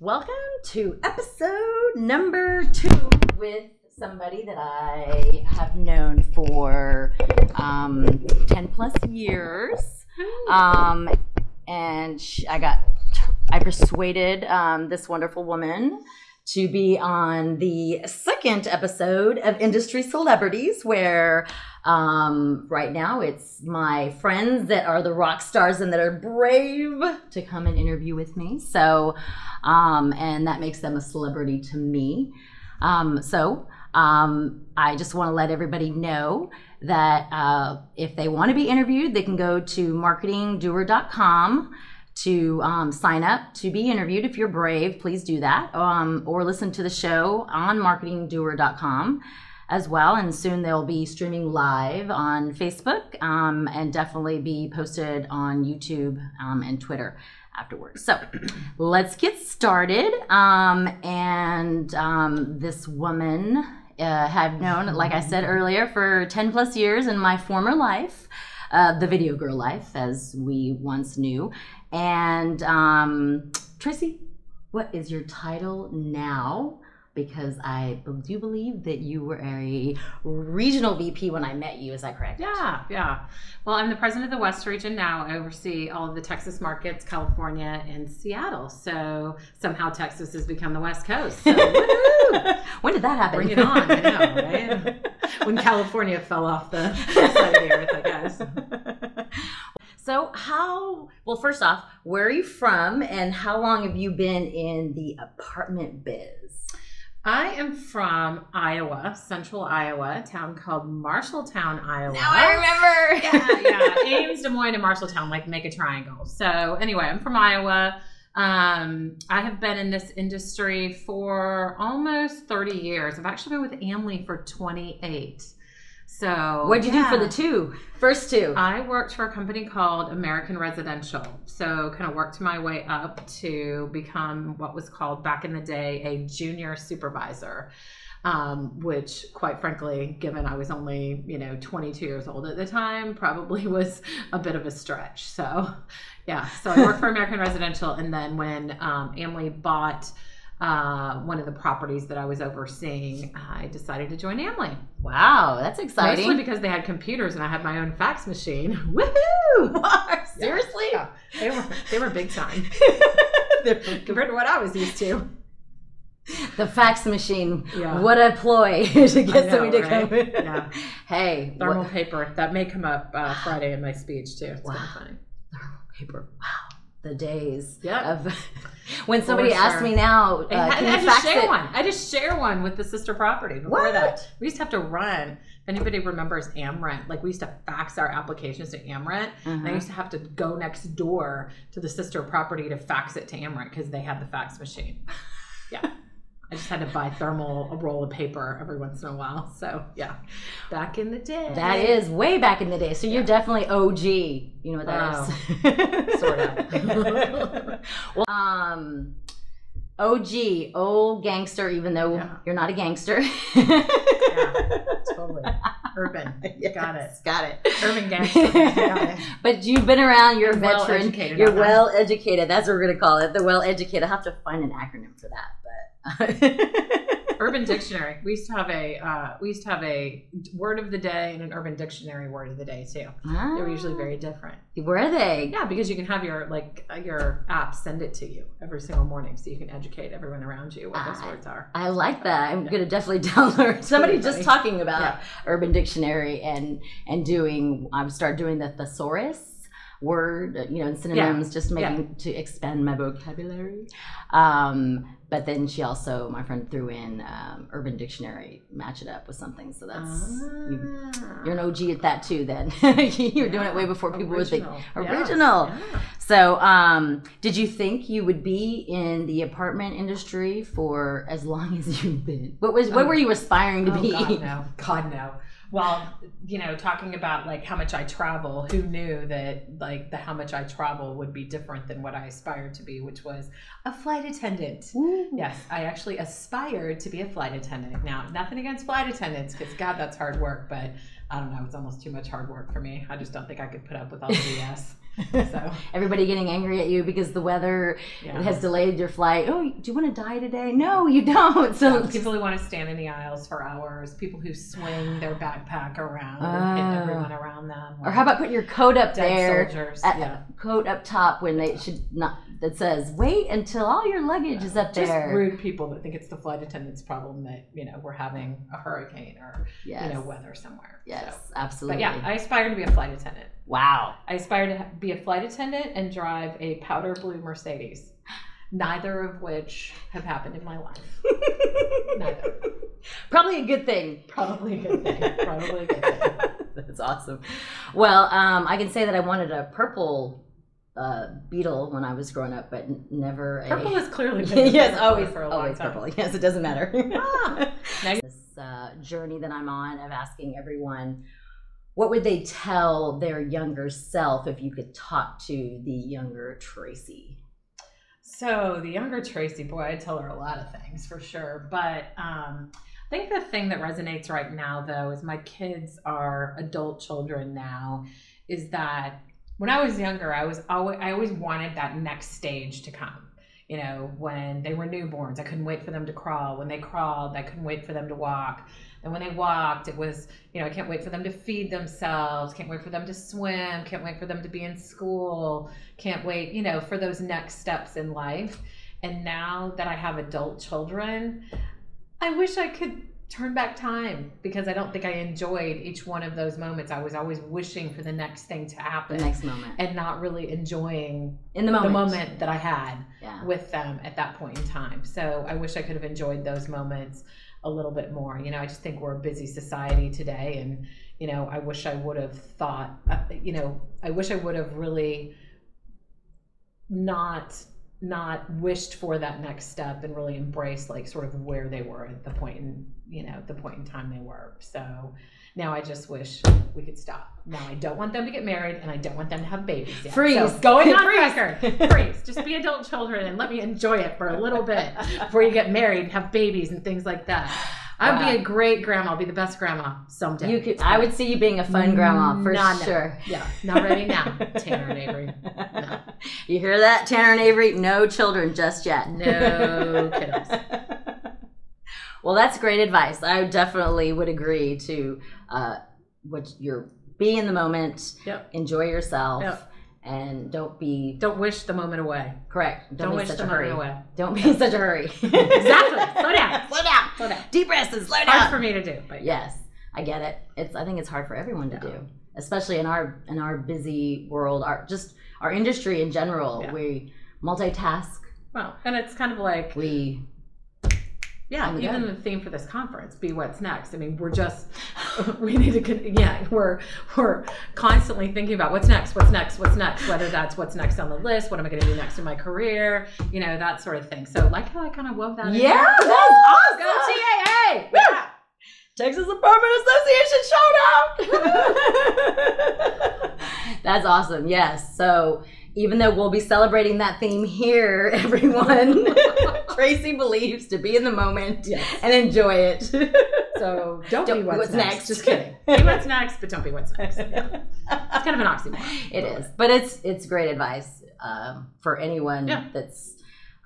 Welcome to episode number two with somebody that I have known for um, 10 plus years. Um, and sh I got, I persuaded um, this wonderful woman to be on the second episode of Industry Celebrities, where um, right now it's my friends that are the rock stars and that are brave to come and interview with me. So, um, and that makes them a celebrity to me. Um, so, um, I just want to let everybody know that uh, if they want to be interviewed, they can go to marketingdoer.com to um, sign up to be interviewed. If you're brave, please do that. Um, or listen to the show on marketingdoer.com as well. And soon they'll be streaming live on Facebook um, and definitely be posted on YouTube um, and Twitter afterwards. So let's get started. Um, and um, this woman uh, have known, like I said earlier, for 10 plus years in my former life. Uh, the video girl life, as we once knew. And um, Tracy, what is your title now? Because I do believe that you were a regional VP when I met you. Is that correct? Yeah, yeah. Well, I'm the president of the West region now. I oversee all of the Texas markets, California, and Seattle. So somehow Texas has become the West Coast. So when did that happen? Bring it on. I know, right? when California fell off the side of the earth, I guess. So, how, well, first off, where are you from and how long have you been in the apartment biz? I am from Iowa, central Iowa, a town called Marshalltown, Iowa. Now I remember. yeah, yeah. Ames, Des Moines, and Marshalltown, like make a triangle. So, anyway, I'm from Iowa. Um, I have been in this industry for almost 30 years. I've actually been with AMLI for 28. So, What'd you do for the two first two. I worked for a company called American Residential. So, kind of worked my way up to become what was called back in the day a junior supervisor. Um, which, quite frankly, given I was only, you know, 22 years old at the time, probably was a bit of a stretch. So, yeah. So, I worked for American Residential. And then when um, AMLI bought uh, one of the properties that I was overseeing, I decided to join AMLI. wow, that's exciting. Mostly because they had computers and I had my own fax machine. Woohoo! Seriously? Yeah. They were they were big time compared to what I was used to. The fax machine. Yeah. What a ploy to get know, somebody to right? come. Yeah. Hey, Thermal what- paper. That may come up uh, Friday in my speech too. It's Wow. kind of funny. thermal paper. Wow. The days Yep. of when somebody asks me now, uh, I, can I you just fax share it? one. I just share one with the sister property. Before What? that, we used to have to run. If anybody remembers AmRent, like we used to fax our applications to AmRent. And I Uh-huh. used to have to go next door to the sister property to fax it to AmRent because they had the fax machine. Yeah. I just had to buy thermal a roll of paper every once in a while. So yeah, back in the day. That is way back in the day. So you're Yeah. definitely OG. You know what that is? Sort of. well, um, OG, old gangster. Even though Yeah. you're not a gangster. yeah, totally. Urban. Got it. Got it. Urban gangster. Got it. but you've been around. You're a Well veteran. educated You're on that. well educated. That's what we're gonna call it. The well educated. I have to find an acronym for that, but. Uh, Urban Dictionary. We used to have a uh, we used to have a word of the day and an Urban Dictionary word of the day too. They were usually very different. Were they? Yeah, because you can have your like uh, your app send it to you every single morning, so you can educate everyone around you what those Ah. words are. I like that. I'm gonna definitely download. Somebody just talking about Yeah. Urban Dictionary and and doing. I've started doing the thesaurus word, you know, and synonyms, just making to expand my vocabulary. Um, but then she also, my friend, threw in um, Urban Dictionary, match it up with something. So that's you, Ah. you're an OG at that too. Then you're doing it way before people would think Original. Yeah. So, um, did you think you would be in the apartment industry for as long as you've been? What was what Oh. were you aspiring to Oh, be? God no, God no. Well, you know, talking about like how much I travel, who knew that like the how much I travel would be different than what I aspired to be, which was a flight attendant. Ooh. Yes, I actually aspired to be a flight attendant. Now, nothing against flight attendants, because God, that's hard work. But I don't know, it's almost too much hard work for me. I just don't think I could put up with all the BS. So Everybody getting angry at you because the weather yeah. has delayed your flight. Oh, do you want to die today? No, you don't. So So people who want to stand in the aisles for hours, people who swing their backpack around and hit Oh. everyone around them. or how about putting your coat up dead there, soldiers? at- yeah. coat up top when they should not. That says, "Wait until all your luggage is up there. Just there." rude people that think it's the flight attendant's problem that you know we're having a hurricane or Yes. you know weather somewhere. Yes, So- absolutely. But yeah, I aspire to be a flight attendant. wow. I aspire to ha- be a flight attendant and drive a powder blue Mercedes. Neither of which have happened in my life. Neither. Probably a good thing. Probably a good thing. Probably a good thing. That's awesome. Well, um, I can say that I wanted a purple uh, beetle when I was growing up, but n- never a. Purple has clearly been yes, always, for a long always time. purple. Yes, it doesn't matter. Ah. This uh, journey that I'm on of asking everyone, what would they tell their younger self if you could talk to the younger Tracy? So the younger Tracy, boy, I'd tell her a lot of things for sure. But um, I think the thing that resonates right now, though, is my kids are adult children now. Is that when I was younger, I was always I always wanted that next stage to come. You know, when they were newborns, I couldn't wait for them to crawl. When they crawled, I couldn't wait for them to walk. And when they walked, it was, you know, I can't wait for them to feed themselves, can't wait for them to swim, can't wait for them to be in school, can't wait, you know, for those next steps in life. And now that I have adult children, I wish I could turn back time because I don't think I enjoyed each one of those moments. I was always wishing for the next thing to happen, The next moment. and not really enjoying In the moment. the moment that I had Yeah. with them at that point in time. So I wish I could have enjoyed those moments a little bit more. You know, I just think we're a busy society today, and you know, I wish I would have thought. Uh, you know, I wish I would have really not not wished for that next step and really embraced like sort of where they were at the point in you know the point in time they were. So now i just wish we could stop. Now i don't want them to get married and i don't want them to have babies yet. Freeze. so going on record. Freeze. Just be adult children and let me enjoy it for a little bit before you get married and have babies and things like that i'd Wow. be a great grandma i'll be the best grandma someday You could. I would see you being a fun grandma for Not now. sure. yeah not ready now tanner and avery No. You hear that, Tanner and Avery? No children just yet. No kiddos. well, that's great advice. I definitely would agree to uh, what you're be in the moment, Yep. enjoy yourself, Yep. and don't be don't wish the moment away correct. Don't, don't, be in wish such the a hurry. moment away Don't be in such a hurry. exactly slow down slow down. Slow down Deep breaths and slow hard for me to do but Yes, I get it. It's I think it's hard for everyone to Yeah. do, especially in our in our busy world, our just our industry in general. Yeah. We multitask. well and it's kind of like We Yeah, Oh even God. the theme for this conference, be what's next. I mean, we're just we need to yeah, we're we're constantly thinking about what's next, what's next, what's next, whether that's what's next on the list, what am I going to do next in my career, you know, that sort of thing. So like how I kind of wove that in yeah, that's Go awesome. TAA. Yeah. Texas Apartment Association showdown. That's awesome. Yes. So even though we'll be celebrating that theme here, everyone, Tracy believes to be in the moment Yes. and enjoy it. So don't, Don't be what's, what's next. next. Just kidding. Be what's next, but don't be what's next. Yeah. It's kind of an oxymoron. It is, but it's it's great advice um, for anyone Yeah. that's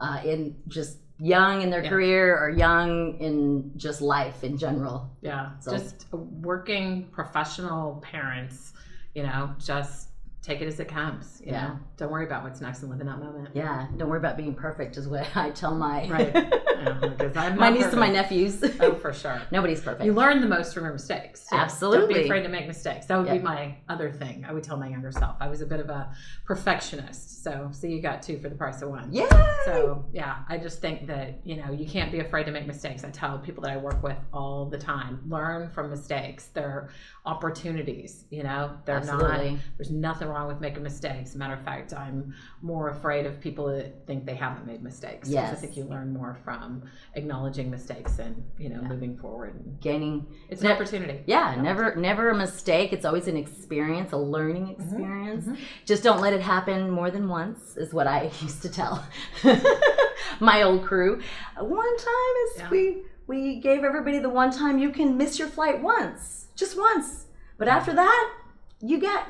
uh, in just young in their Yeah. career or young in just life in general. Yeah, So- just working professional parents, you know, just take it as it comes. You Yeah. know, don't worry about what's next and live in that moment. Yeah, don't worry about being perfect, is what I tell my Right. Mhm, because I'm my niece and my nephews. Oh, for sure. Nobody's perfect. You learn the most from your mistakes. too. Don't be afraid to make mistakes. That would Yeah. be my other thing. I would tell my younger self. I was a bit of a perfectionist. So, see, you got two for the price of one. yeah. So yeah, I just think that you know you can't be afraid to make mistakes. I tell people that I work with all the time: learn from mistakes. They're opportunities. You know, they're not. There's nothing wrong with making mistakes. Matter of fact, I'm more afraid of people that think they haven't made mistakes. 'Cause I think you learn more from acknowledging mistakes and you know Yeah. moving forward. And Gaining. it's an opportunity. Yeah, never, never a mistake. It's always an experience, a learning Mm-hmm. experience. mhm. Just don't let it happen more than once, is what I used to tell my old crew. One time is Yeah. we we gave everybody the one time you can miss your flight once, just once. But after that, you got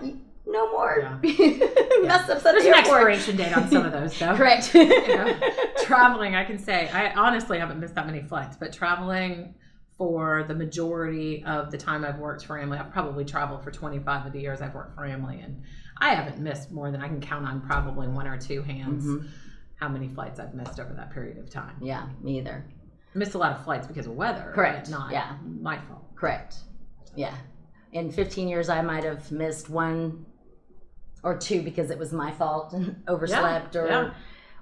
no more Yeah. mess ups at There's the an expiration date on some of those, though. Correct. know, traveling, I can say, I honestly haven't missed that many flights, but traveling for the majority of the time I've worked for AMLI, I've probably traveled for 25 of the years I've worked for AMLI, and I haven't missed more than I can count on probably one or two hands Mhm. how many flights I've missed over that period of time. Yeah, me either. Missed a lot of flights because of weather. Correct. Not Yeah. my fault. Correct. Yeah. In 15 years, I might have missed one or two because it was my fault and overslept or. yeah.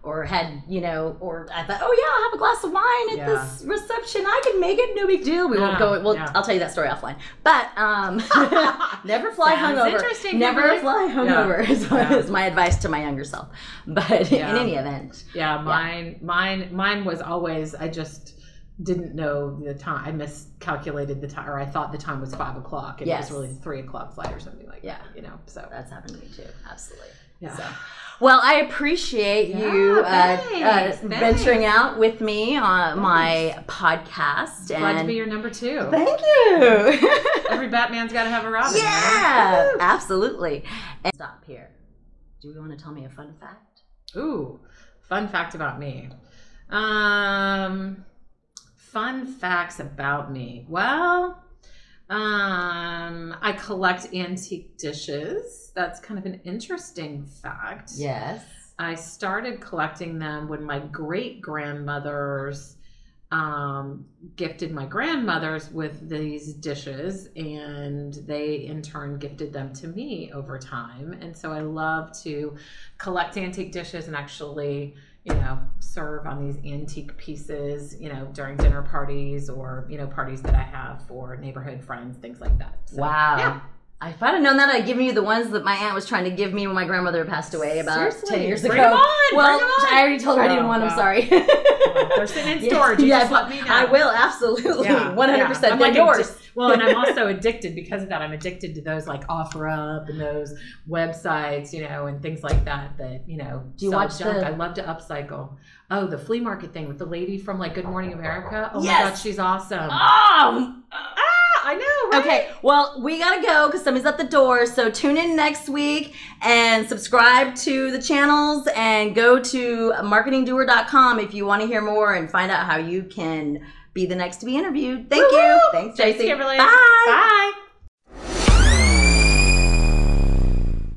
Or had you know, or I thought, oh yeah, I'll have a glass of wine at Yeah. this reception. I can make it, no big deal. We won't go. Well, yeah. I'll tell you that story offline. But um, never fly Sounds hungover. interesting, Never Kimberly. fly hungover is, Yeah. is my advice to my younger self. But Yeah. in any event, Yeah, mine, mine, mine was always. I just didn't know the time. I miscalculated the time, or I thought the time was five o'clock, and Yes. it was really three o'clock flight or something like Yeah. that. You know, so that's happened to me too. Absolutely. yeah. So, well, I appreciate you uh, uh, thanks, venturing out with me on my podcast. Glad to be your number two. thank you. Every Batman's got to have a Robin. right? yeah, absolutely. And stop here. Do you want to tell me a fun fact? Ooh, fun fact about me. Um, fun facts about me. Well, um, I collect antique dishes. That's kind of an interesting fact. Yes. I started collecting them when my great grandmothers um, gifted my grandmothers with these dishes, and they in turn gifted them to me over time. And so I love to collect antique dishes and actually, you know, serve on these antique pieces, you know, during dinner parties or, you know, parties that I have for neighborhood friends, things like that. So, Wow. Yeah. If I'd have known that, I'd given you the ones that my aunt was trying to give me when my grandmother passed away about Seriously? 10 years Bring ago. 'em on, well, bring 'em on. I already told her I didn't Oh, want them, wow. sorry. They're sitting in storage. You just let me know. I will, absolutely. Yeah, 100%. yeah. They're I'm like yours. addic- well, and I'm also addicted because of that. I'm addicted to those like OfferUp and those websites, you know, and things like that. That you know, Do you watch junk. the- I love to upcycle. Oh, the flea market thing with the lady from like Good Morning America. Oh my god, she's awesome. Oh, I know. Right? Okay, well, we gotta go because somebody's at the door. So tune in next week and subscribe to the channels and go to marketingdoer.com if you want to hear more and find out how you can be the next to be interviewed. Thank you. Woo-woo. Thanks. Kimberly. Bye. Bye.